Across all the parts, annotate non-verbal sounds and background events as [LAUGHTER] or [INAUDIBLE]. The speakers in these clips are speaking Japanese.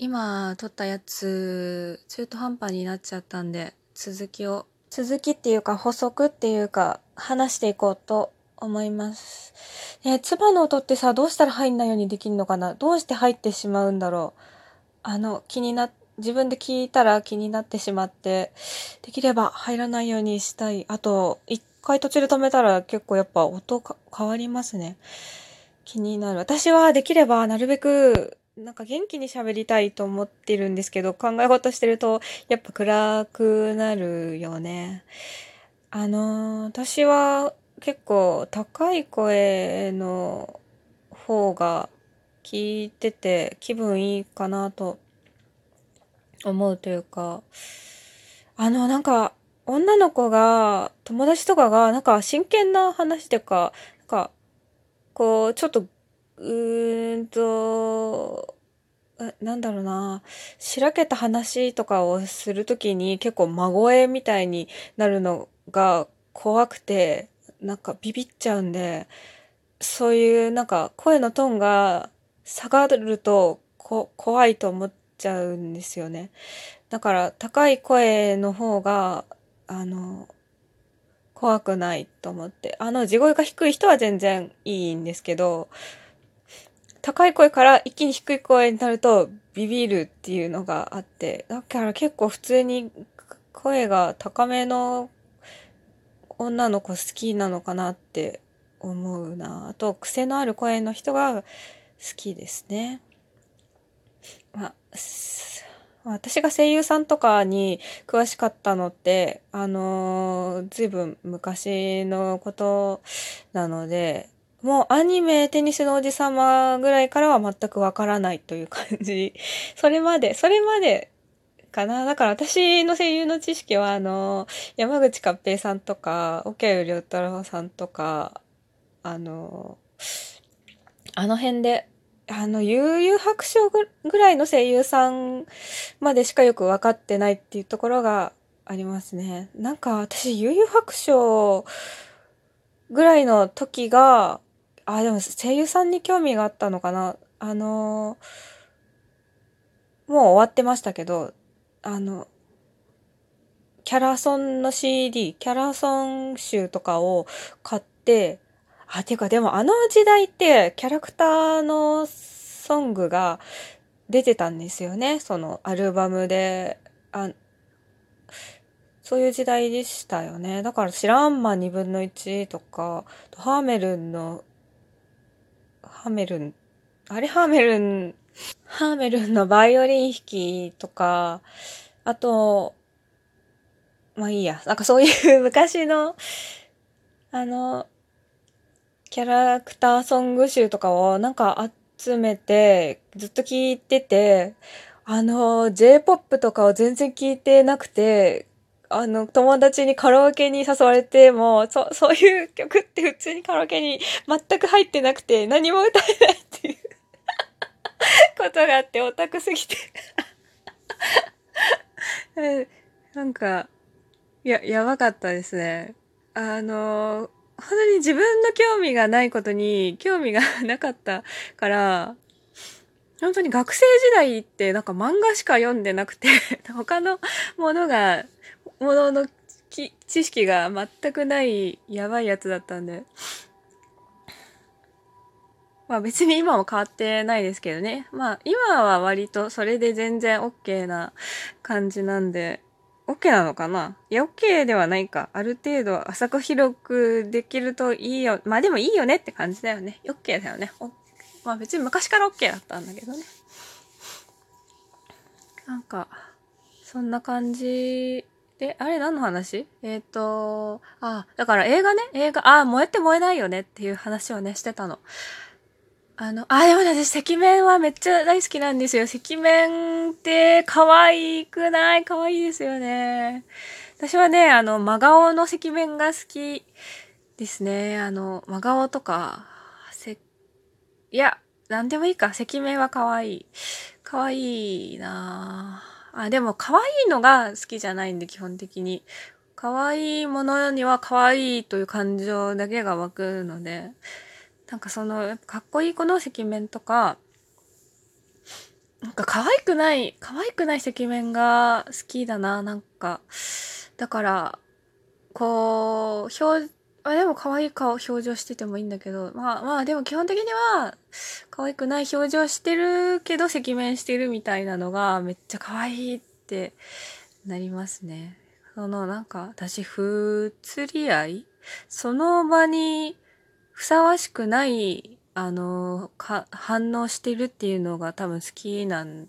今撮ったやつ、中途半端になっちゃったんで、続きを、続きっていうか補足っていうか、話していこうと思います。え、唾の音ってさ、どうしたら入んないようにできるのかな？どうして入ってしまうんだろう？あの、気にな、自分で聞いたら気になってしまって、できれば入らないようにしたい。あと、一回途中で止めたら結構やっぱ音変わりますね。気になる。私はできればなるべくなんか元気に喋りたいと思ってるんですけど、考え事してるとやっぱ暗くなるよね。あのー、私は結構高い声の方が聞いてて気分いいかなと思うというか、あの、なんか女の子が、友達とかがなんか真剣な話とか、なんかこう、ちょっと、うーんと、なんだろうな、しらけた話とかをするときに結構真声みたいになるのが怖くて、なんかビビっちゃうんで、そういうなんか声のトーンが下がるとこ怖いと思っちゃうんですよね。だから高い声の方が、あの、怖くないと思って。あの、地声が低い人は全然いいんですけど、高い声から一気に低い声になるとビビるっていうのがあって、だから結構普通に声が高めの女の子好きなのかなって思うな。あと、癖のある声の人が好きですね。まあ、私が声優さんとかに詳しかったのって、あのー、ずいぶん昔のことなので、もうアニメテニスのおじさまぐらいからは全くわからないという感じ。[LAUGHS] それまで、それまでかな。だから私の声優の知識は、あの、山口勝平さんとか、沖谷良太郎さんとか、あの、あの辺であの、悠々白書ぐらいの声優さんまでしかよく分かってないっていうところがありますね。なんか私、悠々白書ぐらいの時が、あ、でも声優さんに興味があったのかな？あの、もう終わってましたけど、あの、キャラソンの CD、キャラソン集とかを買って、あ、ていうかでもあの時代ってキャラクターのソングが出てたんですよね？そのアルバムで。あそういう時代でしたよね？だから知らんま2分の1とか、ハーメルンの、ハーメルン、あれハーメルン、ハーメルンのバイオリン弾きとか、あと、まあいいや。なんかそういう [LAUGHS] 昔の、あの、キャラクターソング集とかをなんか集めてずっと聞いてて、あの、J-POP とかを全然聞いてなくて、あの、友達にカラオケに誘われても、そ、[LAUGHS] そういう曲って普通にカラオケに全く入ってなくて、何も歌えないっていうことがあって、オタクすぎて [LAUGHS] なんか、や、やばかったですね。あの、本当に自分の興味がないことに興味がなかったから、本当に学生時代ってなんか漫画しか読んでなくて、[LAUGHS] 他のものが、ものの知識が全くないやばいやつだったんで。まあ別に今も変わってないですけどね。まあ今は割とそれで全然 OK な感じなんで、OK なのかな？いや、OK ではないか。ある程度浅く広くできるといいよ。まあでもいいよねって感じだよね。OK だよね。まあ別に昔から OK だったんだけどね。なんか、そんな感じで、あれ何の話？えっ、ー、と、あ、だから映画ね、映画、あ、燃えて燃えないよねっていう話をね、してたの。あの、あ、でもね、私、赤面はめっちゃ大好きなんですよ。赤面って可愛くない？可愛いですよね。私はね、あの、真顔の赤面が好きですね。あの、真顔とか、せ、いや、なんでもいいか。赤面は可愛い。可愛いなぁあ、でも可愛いのが好きじゃないんで、基本的に。可愛いものには可愛いという感情だけが湧くので、なんかその、かっこいい子の赤面とか、なんか可愛くない、可愛くない赤面が好きだな、なんか。だから、こう、表、あでも可愛い顔、表情しててもいいんだけど、まあまあでも基本的には、可愛くない表情してるけど赤面してるみたいなのがめっちゃ可愛いってなりますね。そのなんか私、不釣り合い？その場にふさわしくないあのか反応してるっていうのが多分好きなん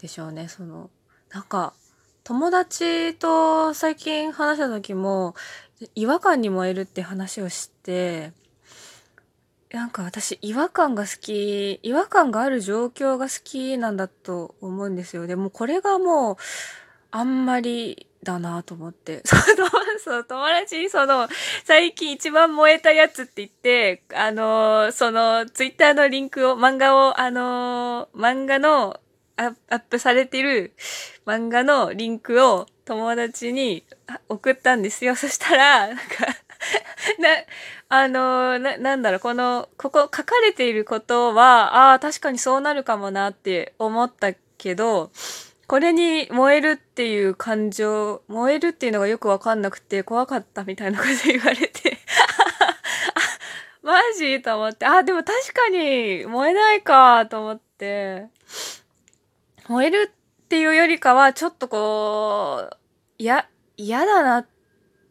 でしょうね。そのなんか友達と最近話した時も違和感に燃えるって話をしてなんか私違和感が好き違和感がある状況が好きなんだと思うんですよでもこれがもうあんまりだなと思って。[LAUGHS] その、そう、友達にその、最近一番燃えたやつって言って、あの、その、ツイッターのリンクを、漫画を、あの、漫画のアップされてる漫画のリンクを友達に送ったんですよ。[LAUGHS] そしたら、なんかな、あの、な、なんだろう、この、ここ書かれていることは、ああ、確かにそうなるかもなって思ったけど、これに燃えるっていう感情、燃えるっていうのがよくわかんなくて怖かったみたいなこと言われて。[LAUGHS] マジと思って、あ、でも確かに燃えないかと思って、燃えるっていうよりかはちょっとこう、や、嫌だなっ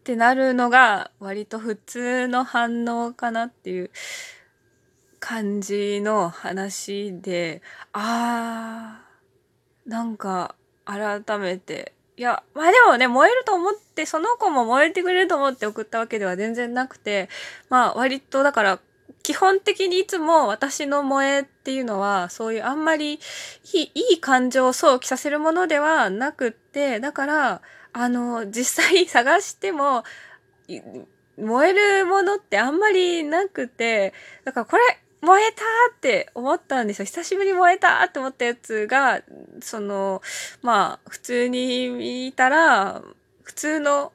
てなるのが割と普通の反応かなっていう感じの話で、あー、なんか、改めて。いや、まあでもね、燃えると思って、その子も燃えてくれると思って送ったわけでは全然なくて、まあ割とだから、基本的にいつも私の萌えっていうのは、そういうあんまりいいいい感情を想起させるものではなくって、だから、あの、実際 [LAUGHS] 探しても、燃えるものってあんまりなくて、だからこれ、燃えたって思ったんですよ。久しぶりに燃えたって思ったやつが、その、まあ、普通に見たら、普通の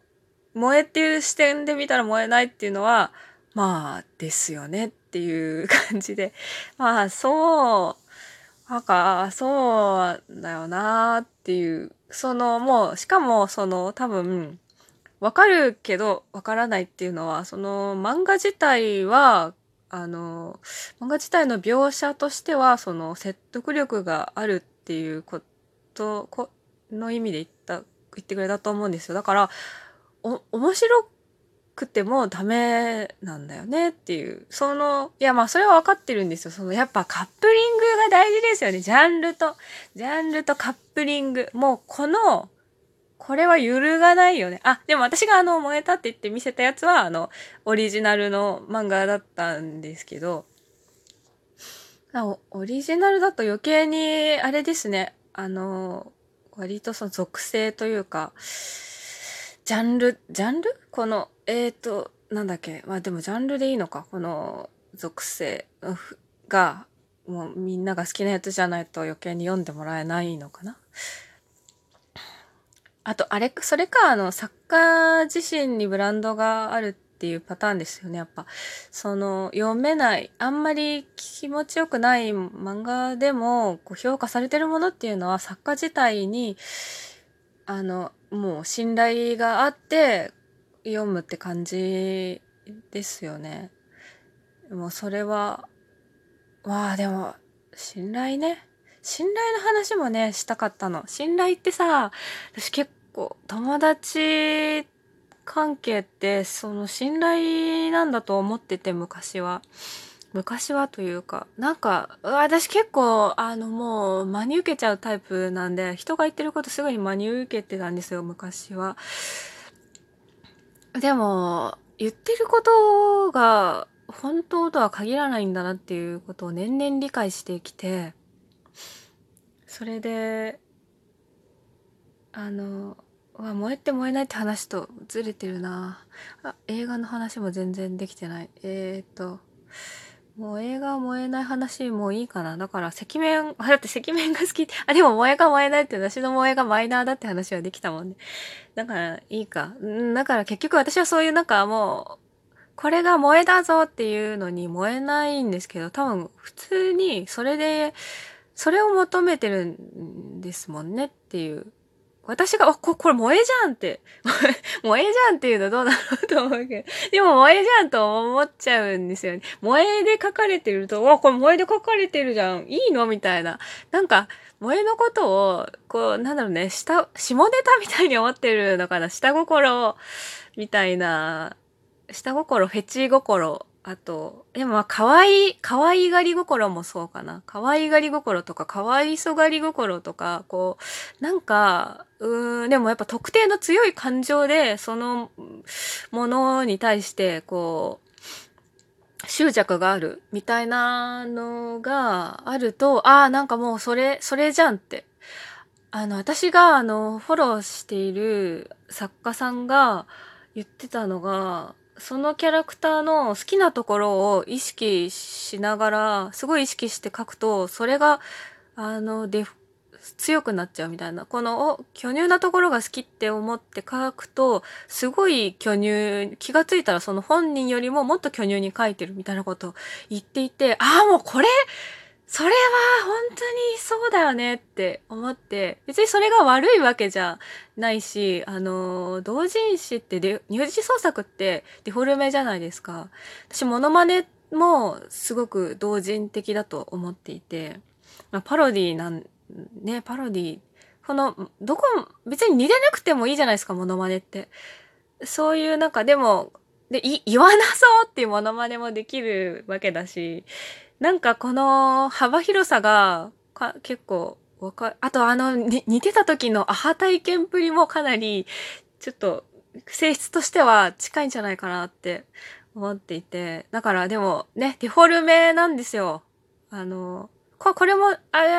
燃えっていう視点で見たら燃えないっていうのは、まあ、ですよねっていう感じで、まあ、そう、なんか、そうだよなっていう、その、もう、しかも、その、多分、わかるけど、わからないっていうのは、その漫画自体はあの漫画自体の描写としてはその説得力があるっていうことの意味で言った言ってくれたと思うんですよ。だからお面白くてもダメなんだよねっていう。そのいやまあそれは分かってるんですよ。そのやっぱカップリングが大事ですよね。ジャンルとジャンルとカップリング。もうこのこれは揺るがないよね。あ、でも私があの、燃えたって言って見せたやつは、あの、オリジナルの漫画だったんですけど、オリジナルだと余計に、あれですね、あの、割とその属性というか、ジャンル、ジャンル？この、えっ、ー、と、なんだっけ、まあでもジャンルでいいのか、この属性が、もうみんなが好きなやつじゃないと余計に読んでもらえないのかな？あと、あれ、それか、あの、作家自身にブランドがあるっていうパターンですよね、やっぱ。その、読めない、あんまり気持ちよくない漫画でも、こう、評価されてるものっていうのは、作家自体に、あの、もう信頼があって、読むって感じですよね。もうそれは、まあでも、信頼ね。信頼の話もね、したかったの。信頼ってさ、私結構友達関係ってその信頼なんだと思ってて昔は。昔はというか、なんか、私結構、あの、もう、真に受けちゃうタイプなんで、人が言ってることすぐに真に受けてたんですよ、昔は。でも、言ってることが本当とは限らないんだなっていうことを年々理解してきて、それであの燃えて燃えないって話とずれてるなあ映画の話も全然できてないえー、っともう映画燃えない話もういいかな。だから赤面、あ、[LAUGHS] だって赤面が好きって。あ、でも萌えが燃えないって私の萌えがマイナーだって話はできたもんね。だからいいか。んだから結局私はそういうなんかもう、これが萌えだぞっていうのに燃えないんですけど、多分普通にそれでそれを求めてるんですもんねっていう。私が、あ、ここれ萌えじゃんって、[LAUGHS] 萌えじゃんっていうのどうなのと思うけど、でも萌えじゃんと思っちゃうんですよね。萌えで書かれてると、わ、これ萌えで書かれてるじゃん。いいのみたいな。なんか、萌えのことを、こう、なんだろうね、下、下ネタみたいに思ってるのかな。下心みたいな、下心、フェチ心、あと、でもまあ、可愛い、可愛がり心もそうかな。可愛がり心とか、可愛そがり心とか、こう、なんか、うーん、でもやっぱ特定の強い感情で、そのものに対して、こう、執着があるみたいなのがあると、ああ、なんかもうそれ、それじゃんって。あの、私が、あの、フォローしている作家さんが言ってたのが、そのキャラクターの好きなところを意識しながら、すごい意識して書くと、それが、あの、デフ、強くなっちゃうみたいな。この、お、巨乳なところが好きって思って書くと、すごい巨乳、気がついたらその本人よりももっと巨乳に書いてるみたいなことを言っていて、ああ、もうこれ、それは本当にそうだよねって思って、別にそれが悪いわけじゃないし、あの、同人誌ってで、乳児創作ってデフォルメじゃないですか。私、モノマネもすごく同人的だと思っていて、まあ、パロディなん、ね、パロディ、この、どこ、別に似てなくてもいいじゃないですか、モノマネって。そういうなんか、でも、で、い、言わなそうっていうモノマネもできるわけだし、なんかこの幅広さがか結構わかあとあの、似てた時のアハ体験プリもかなりちょっと性質としては近いんじゃないかなって思っていて。だからでもね、デフォルメなんですよ。あの、ここれも、あれ